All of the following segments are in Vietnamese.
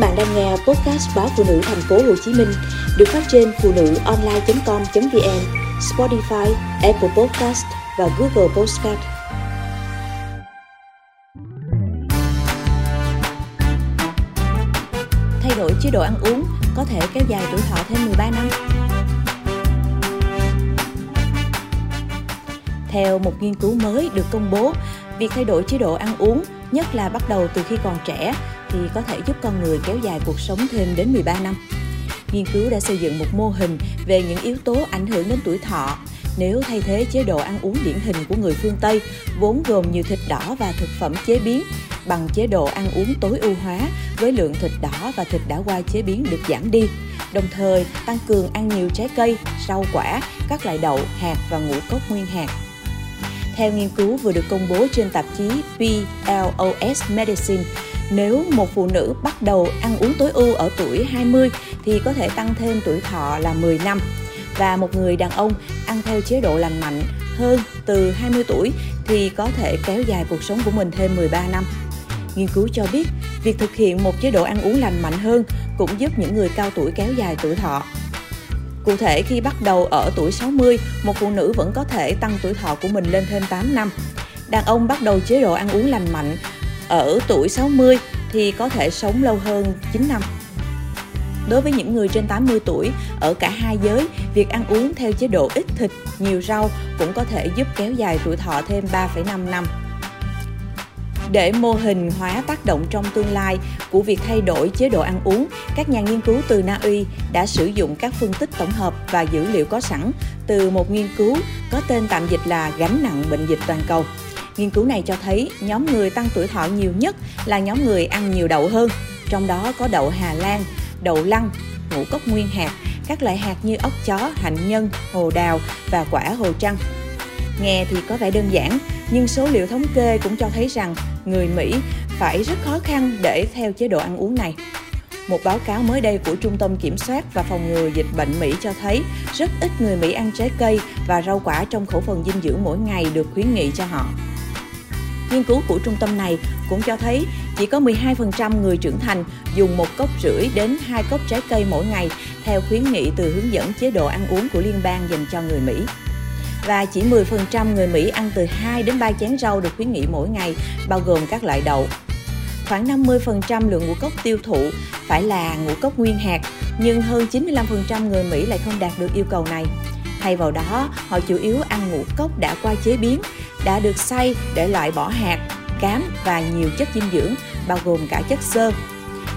bạn đang nghe podcast báo phụ nữ thành phố Hồ Chí Minh được phát trên phụ nữ online.com.vn, Spotify, Apple Podcast và Google Podcast. Thay đổi chế độ ăn uống có thể kéo dài tuổi thọ thêm 13 năm. Theo một nghiên cứu mới được công bố, việc thay đổi chế độ ăn uống, nhất là bắt đầu từ khi còn trẻ, thì có thể giúp con người kéo dài cuộc sống thêm đến 13 năm. Nghiên cứu đã xây dựng một mô hình về những yếu tố ảnh hưởng đến tuổi thọ nếu thay thế chế độ ăn uống điển hình của người phương Tây, vốn gồm nhiều thịt đỏ và thực phẩm chế biến, bằng chế độ ăn uống tối ưu hóa với lượng thịt đỏ và thịt đã qua chế biến được giảm đi, đồng thời tăng cường ăn nhiều trái cây, rau quả, các loại đậu, hạt và ngũ cốc nguyên hạt. Theo nghiên cứu vừa được công bố trên tạp chí PLOS Medicine, nếu một phụ nữ bắt đầu ăn uống tối ưu ở tuổi 20 thì có thể tăng thêm tuổi thọ là 10 năm. Và một người đàn ông ăn theo chế độ lành mạnh hơn từ 20 tuổi thì có thể kéo dài cuộc sống của mình thêm 13 năm. Nghiên cứu cho biết, việc thực hiện một chế độ ăn uống lành mạnh hơn cũng giúp những người cao tuổi kéo dài tuổi thọ. Cụ thể, khi bắt đầu ở tuổi 60, một phụ nữ vẫn có thể tăng tuổi thọ của mình lên thêm 8 năm. Đàn ông bắt đầu chế độ ăn uống lành mạnh ở tuổi 60 thì có thể sống lâu hơn 9 năm. Đối với những người trên 80 tuổi, ở cả hai giới, việc ăn uống theo chế độ ít thịt, nhiều rau cũng có thể giúp kéo dài tuổi thọ thêm 3,5 năm. Để mô hình hóa tác động trong tương lai của việc thay đổi chế độ ăn uống, các nhà nghiên cứu từ Na Uy đã sử dụng các phân tích tổng hợp và dữ liệu có sẵn từ một nghiên cứu có tên tạm dịch là gánh nặng bệnh dịch toàn cầu. Nghiên cứu này cho thấy nhóm người tăng tuổi thọ nhiều nhất là nhóm người ăn nhiều đậu hơn, trong đó có đậu Hà Lan, đậu lăng, ngũ cốc nguyên hạt, các loại hạt như ốc chó, hạnh nhân, hồ đào và quả hồ trăng. Nghe thì có vẻ đơn giản, nhưng số liệu thống kê cũng cho thấy rằng người Mỹ phải rất khó khăn để theo chế độ ăn uống này. Một báo cáo mới đây của Trung tâm Kiểm soát và Phòng ngừa Dịch bệnh Mỹ cho thấy rất ít người Mỹ ăn trái cây và rau quả trong khẩu phần dinh dưỡng mỗi ngày được khuyến nghị cho họ. Nghiên cứu của trung tâm này cũng cho thấy chỉ có 12% người trưởng thành dùng một cốc rưỡi đến hai cốc trái cây mỗi ngày theo khuyến nghị từ hướng dẫn chế độ ăn uống của liên bang dành cho người Mỹ. Và chỉ 10% người Mỹ ăn từ 2 đến 3 chén rau được khuyến nghị mỗi ngày, bao gồm các loại đậu. Khoảng 50% lượng ngũ cốc tiêu thụ phải là ngũ cốc nguyên hạt, nhưng hơn 95% người Mỹ lại không đạt được yêu cầu này. Thay vào đó, họ chủ yếu ăn ngũ cốc đã qua chế biến, đã được xay để loại bỏ hạt, cám và nhiều chất dinh dưỡng, bao gồm cả chất xơ.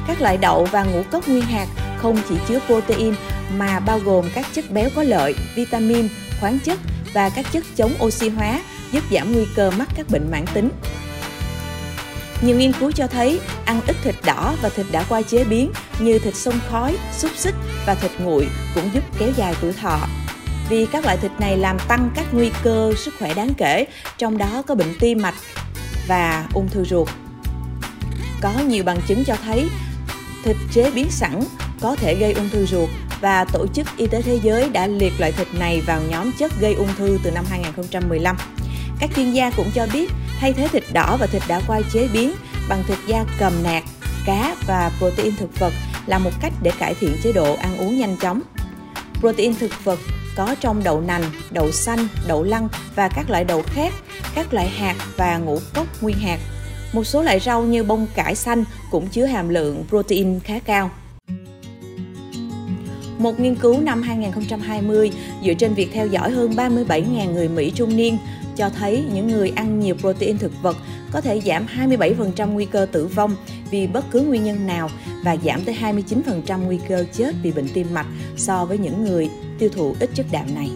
Các loại đậu và ngũ cốc nguyên hạt không chỉ chứa protein mà bao gồm các chất béo có lợi, vitamin, khoáng chất và các chất chống oxy hóa giúp giảm nguy cơ mắc các bệnh mãn tính. Nhiều nghiên cứu cho thấy ăn ít thịt đỏ và thịt đã qua chế biến như thịt sông khói, xúc xích và thịt nguội cũng giúp kéo dài tuổi thọ vì các loại thịt này làm tăng các nguy cơ sức khỏe đáng kể, trong đó có bệnh tim mạch và ung thư ruột. Có nhiều bằng chứng cho thấy thịt chế biến sẵn có thể gây ung thư ruột và Tổ chức Y tế Thế giới đã liệt loại thịt này vào nhóm chất gây ung thư từ năm 2015. Các chuyên gia cũng cho biết thay thế thịt đỏ và thịt đã qua chế biến bằng thịt da cầm nạc, cá và protein thực vật là một cách để cải thiện chế độ ăn uống nhanh chóng. Protein thực vật có trong đậu nành, đậu xanh, đậu lăng và các loại đậu khác, các loại hạt và ngũ cốc nguyên hạt. Một số loại rau như bông cải xanh cũng chứa hàm lượng protein khá cao. Một nghiên cứu năm 2020 dựa trên việc theo dõi hơn 37.000 người Mỹ trung niên, cho thấy những người ăn nhiều protein thực vật có thể giảm 27% nguy cơ tử vong vì bất cứ nguyên nhân nào và giảm tới 29% nguy cơ chết vì bệnh tim mạch so với những người tiêu thụ ít chất đạm này.